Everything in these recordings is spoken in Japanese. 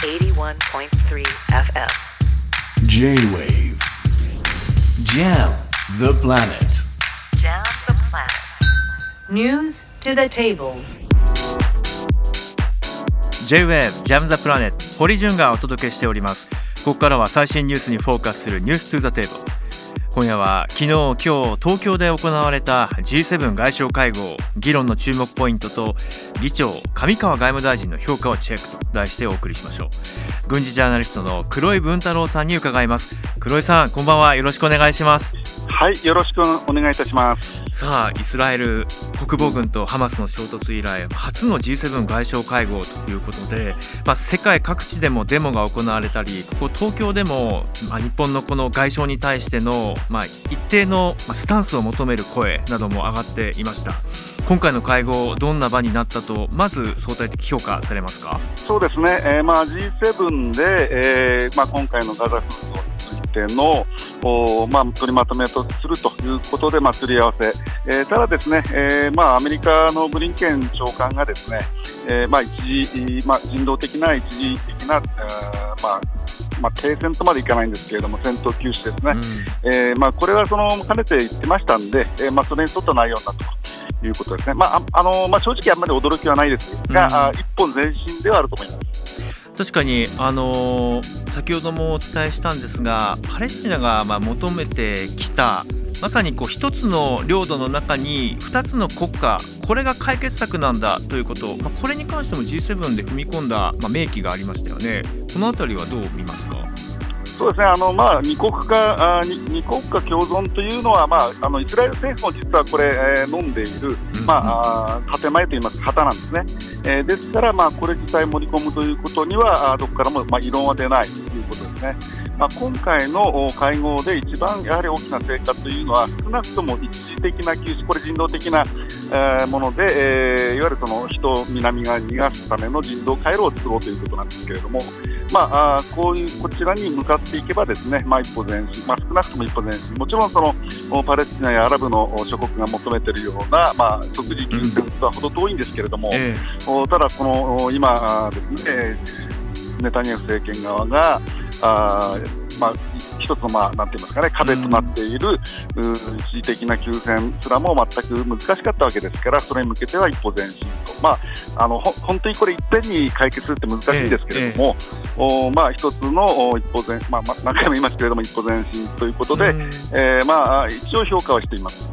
81.3 FM J-Wave Jam the planet Jam the planet News to the table J-Wave Jam the Planet 堀潤がお届けしておりますここからは最新ニュースにフォーカスするニュース to the table 今夜は昨日今日東京で行われた G7 外相会合。議論の注目ポイントと議長上川外務大臣の評価をチェックと題してお送りしましょう。軍事ジャーナリストの黒井文太郎さんに伺います。黒井さんこんばんは。よろしくお願いします。はい、よろしくお願いいたします。さあイスラエル国防軍とハマスの衝突以来初の G7 外相会合ということで、まあ、世界各地でもデモが行われたりここ東京でも、まあ、日本のこの外相に対しての、まあ、一定のまあスタンスを求める声なども上がっていました。今回の会合どんな場になったとまず相対的評価されますか？そうですね、えーまあ、G7 で、えーまあ、今回のガザ紛争についてのおまあ、取りまとめとするということで、まあ、釣り合わせ、えーただですね、えーまあ、アメリカのブリンケン長官がですね、えーまあ、一時、まあ、人道的な一時的な、えーまあまあ、停戦とまでいかないんですけれども、戦闘休止ですね、えーまあ、これはそのかねて言ってましたんで、えーまあ、それに沿った内容になったということですね、まあああのまあ、正直あんまり驚きはないですが、うん。あ一本前進ではあると思います。確かに、あのー先ほどもお伝えしたんですがパレスチナがまあ求めてきたまさにこう一つの領土の中に二つの国家これが解決策なんだということ、まあ、これに関しても G7 で踏み込んだ、まあ、明記がありましたよねこのあたりはどう見ますか？そうですね、あのまあ、二国家あ二二国家共存というのは、まあ、あのイスラエル政府も実はこれ、えー飲んでいる、うんまあ、あー建前といいますか、旗なんですね。えーですから、まあ、これ自体盛り込むということには、あーどこからも、まあ、異論は出ないということですね。まあ、今回のお会合で一番やはり大きな成果というのは、少なくとも一時的な休止、これ人道的な、えーもので、えーいわゆるその人を南側に逃がすための人道回廊を作ろうということなんですけれども、まあ、こういうこちらに向かっていけばですね、まあ、一歩前進、まあ、少なくとも一歩前進、もちろんそのおパレスチナやアラブのお諸国が求めているような、まあ、即時休戦とは程遠いんですけれども、ただ、このお今ですね、えーネタニヤフ政権側が、あーまあ、一つの、まあ、なんて言いますかね、壁となっている、うー一時的な休戦すらも全く難しかったわけですから、それに向けては一歩前進と、まあ、あのほ本当にこれ、いっぺんに解決するって難しいんですけれども、おまあ、一つのお一歩前、まあ、まあ何回も言いますけれども、一歩前進ということで、うん。えーまあ、一応評価はしています。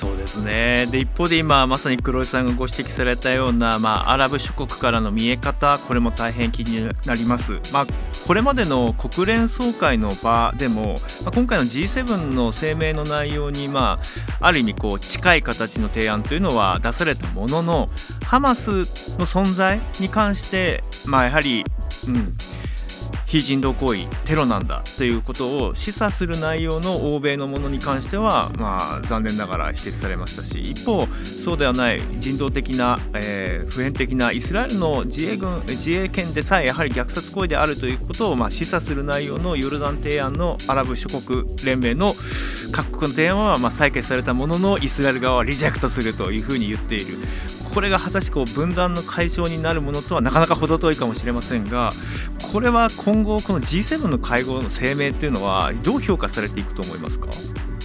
そうですね。で一方で今まさに黒井さんがご指摘されたような、まあ、アラブ諸国からの見え方これも大変気になります、まあ、これまでの国連総会の場でも、まあ、今回の G7 の声明の内容に、まあ、ある意味こう近い形の提案というのは出されたもののハマスの存在に関して、まあ、やはり、うん、非人道行為テロなんだということを示唆する内容の欧米のものに関しては、まあ、残念ながら否決されましたし一方そうではない人道的な、えー普遍的なイスラエルの自衛軍自衛権でさえやはり虐殺行為であるということを、まあ、示唆する内容のヨルダン提案のアラブ諸国連盟の各国の提案は、まあ、採決されたもののイスラエル側はリジェクトするというふうに言っている。これが果たしてこう分断の解消になるものとはなかなか程遠いかもしれませんがこれは今後この G7 の会合の声明っていうのはどう評価されていくと思いますか、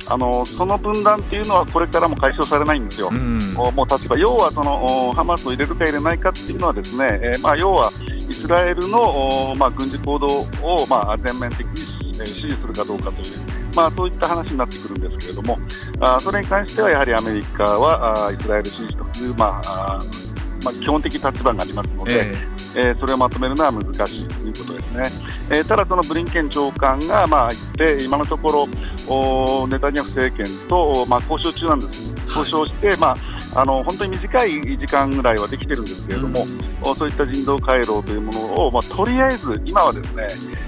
あのその分断っていうのはこれからも解消されないんですよ。うんおもう例えば要はそのおハマスを入れるか入れないかっていうのはですね、えーまあ、要はイスラエルのおまあ、軍事行動をまあ全面的にえー支持するかどうかという、まあ、そういった話になってくるんですけれども、あそれに関してはやはりアメリカはあイスラエル支持という、まああまあ、基本的立場がありますので、ええ。ーそれをまとめるのは難しいということですね。えーただ、そのブリンケン長官がまあ言って、今のところ、おネタニヤフ政権と、まあ、交渉中なんです、交渉して、まあ、あの本当に短い時間ぐらいはできてるんですけれども、おそういった人道回廊というものを、まあ、とりあえず今はですね、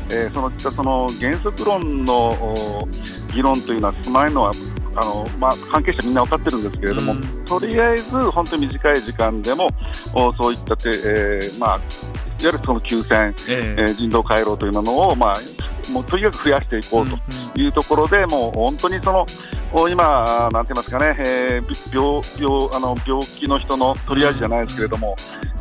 えーそのその原則論のお議論というのは進まないのはあの、まあ、関係者みんな分かってるんですけれども、うん。とりあえず本当に短い時間でもおそういったて、えーまあ、いわゆるその休戦、ええ。ー人道回廊というものを、まあ、もうとにかく増やしていこうというところで、もう本当にそのお今、なんて言いますかね、えーび病病あの病気の人のトリアージじゃないですけれども、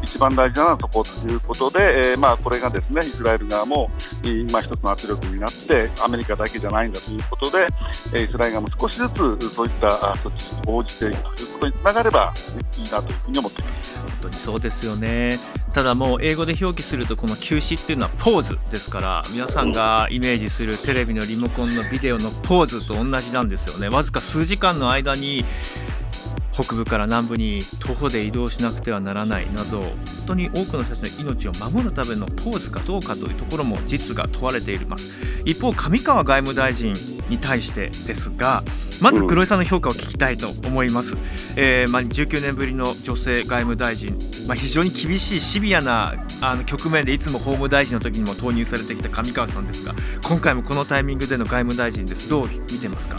一番大事なのはそこということで、えーまあ、これがですねイスラエル側も今、一つの圧力になってアメリカだけじゃないんだということで、えイスラエル側も少しずつそういった措置に応じていくということにつながればいいなというふうに思っています。本当にそうですよね。ただもう英語で表記するとこの休止っていうのはポーズですから皆さんがイメージするテレビのリモコンのビデオのポーズと同じなんですよね。わずか数時間の間に北部から南部に徒歩で移動しなくてはならないなど本当に多くの人たちの命を守るためのポーズかどうかというところも実が問われています。一方上川外務大臣に対してですがまず黒井さんの評価を聞きたいと思います、えーまあ、19年ぶりの女性外務大臣、まあ、非常に厳しいシビアなあの局面でいつも法務大臣の時にも投入されてきた上川さんですが今回もこのタイミングでの外務大臣です。どう見てますか？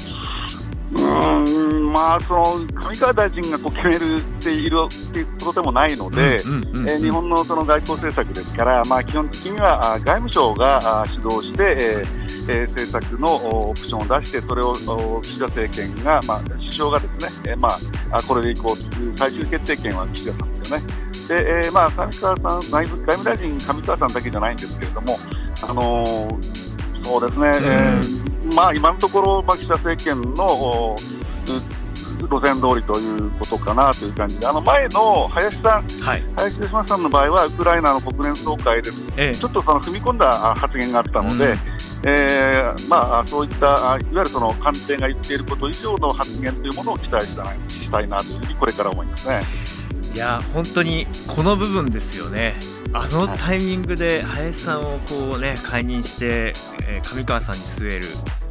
うんまあ、その上川大臣がこう決めるっているっていうことでもないので、え日本のその外交政策ですから、まあ、基本的には外務省が主導して、えー、政策のオプションを出して、それを岸田政権が、まあ、首相がですね、えー、まあ、これでいこう最終決定権は岸田さんですよね。でえーまあ、上川さん外務外務大臣、上川さんだけじゃないんですけれども、あのー、そうですね、えーまあ、今のところ、まあ、岸田政権の路線通りということかなという感じで、あの前の林さん、はい、林芳正さんの場合は、ウクライナの国連総会で、ええ、ちょっとその踏み込んだ発言があったので、うん、えー、まあ、そういったいわゆるその官邸が言っていること以上の発言というものを期待したしたいなというふうに、これから思いますね。いや本当にこの部分ですよね。あのタイミングで林さんをこうね解任して、えー、上川さんに据える。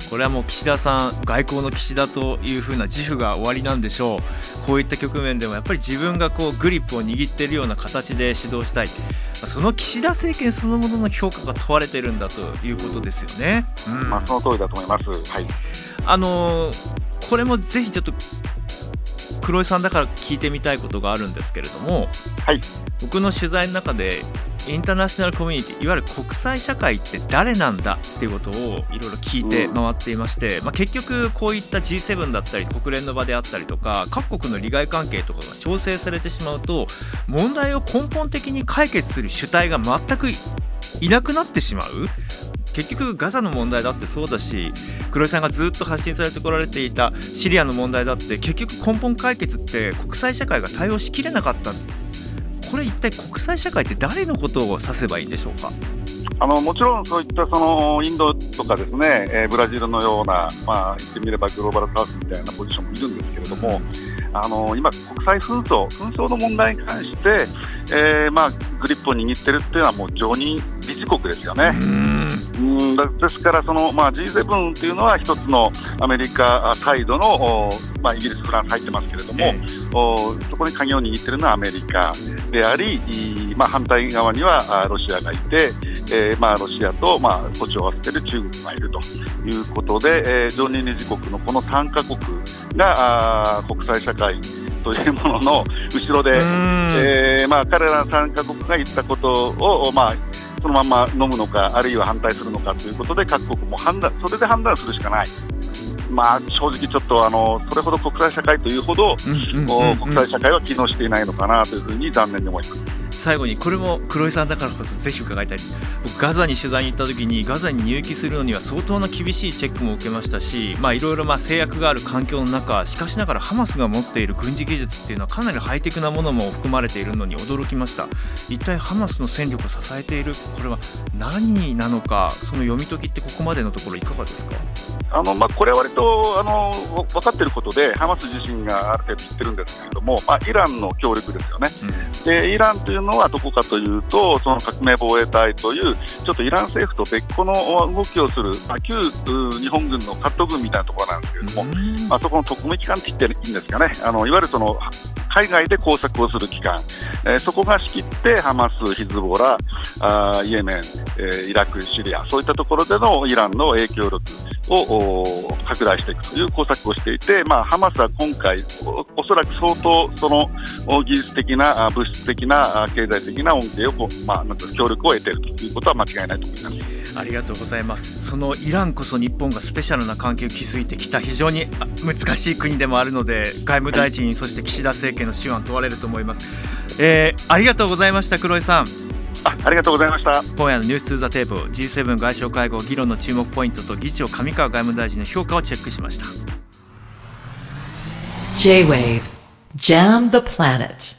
これはもう岸田さん外交の岸田というふうな自負が終わりなんでしょう。こういった局面でもやっぱり自分がこうグリップを握っているような形で指導したい。その岸田政権そのものの評価が問われてるんだということですよね。うん、まあ、その通りだと思います、はい、あのこれもぜひちょっと黒井さんだから聞いてみたいことがあるんですけれども、はい、僕の取材の中でインターナショナルコミュニティいわゆる国際社会って誰なんだっていうことをいろいろ聞いて回っていまして、まあ、結局こういった G7 だったり国連の場であったりとか各国の利害関係とかが調整されてしまうと問題を根本的に解決する主体が全くいなくなってしまう結局ガザの問題だってそうだし黒井さんがずっと発信されてこられていたシリアの問題だって結局根本解決って国際社会が対応しきれなかった。これ一体国際社会って誰のことを指せばいいんでしょうか？あのもちろんそういったそのインドとかですね、えー、ブラジルのような、まあ、言ってみればグローバルサウスみたいなポジションもいるんですけれども、あの今、国際紛争、紛争の問題に関して、えーまあ、グリップを握ってるっていうのは、もう常任理事国ですよね。うんですからその、まあ、G7 というのは一つのアメリカサイドの、まあ、イギリス、フランス入ってますけれども、えー、そこに鍵を握っているのはアメリカであり、まあ、反対側にはロシアがいて、えーまあ、ロシアと、まあ、歩調を合わせている中国がいるということで、えー、常任理事国のこの3カ国があ国際社会というものの後ろで、えーまあ、彼ら3カ国が言ったことを、まあ、そのまま飲むのか、あるいは反対するのかということで、各国も判断それで判断するしかない。まあ、正直、ちょっとあのそれほど国際社会というほど、国際社会は機能していないのかなというふうに残念に思います。最後にこれも黒井さんだからこそぜひ伺いたい。僕ガザに取材に行った時にガザに入域するのには相当な厳しいチェックも受けましたしいろいろ制約がある環境の中しかしながらハマスが持っている軍事技術っていうのはかなりハイテクなものも含まれているのに驚きました。一体ハマスの戦力を支えているこれは何なのかその読み解きってここまでのところいかがですか？あのまあ、これは割とあの分かっていることで、ハマス自身がある程度言ってるんですけれども、まあ、イランの協力ですよね、うん、でイランというのはどこかというと、その革命防衛隊という、ちょっとイラン政府と別個の動きをする、まあ、旧日本軍のカット軍みたいなところなんですけれども、うん、まあ、そこの特務機関って言っていいんですかね、あのいわゆるその海外で工作をする機関、えー、そこが仕切ってハマス、ヒズボラ、あイエメン、えー、イラク、シリア、そういったところでのイランの影響力を拡大していくという工作をしていて、まあ、ハマスは今回、おそらく相当その技術的な、物質的な、経済的な恩恵を、まあ、なんか協力を得ているということは間違いないと思います。ありがとうございます。そのイランこそ日本がスペシャルな関係を築いてきた非常に難しい国でもあるので外務大臣、そして岸田政権の手腕問われると思います、えー、ありがとうございました黒井さん。あありがとうございました。今夜のニュース2ザテーブル G7 外相会合議論の注目ポイントと議長上川外務大臣の評価をチェックしました。J-Wave Jam the Planet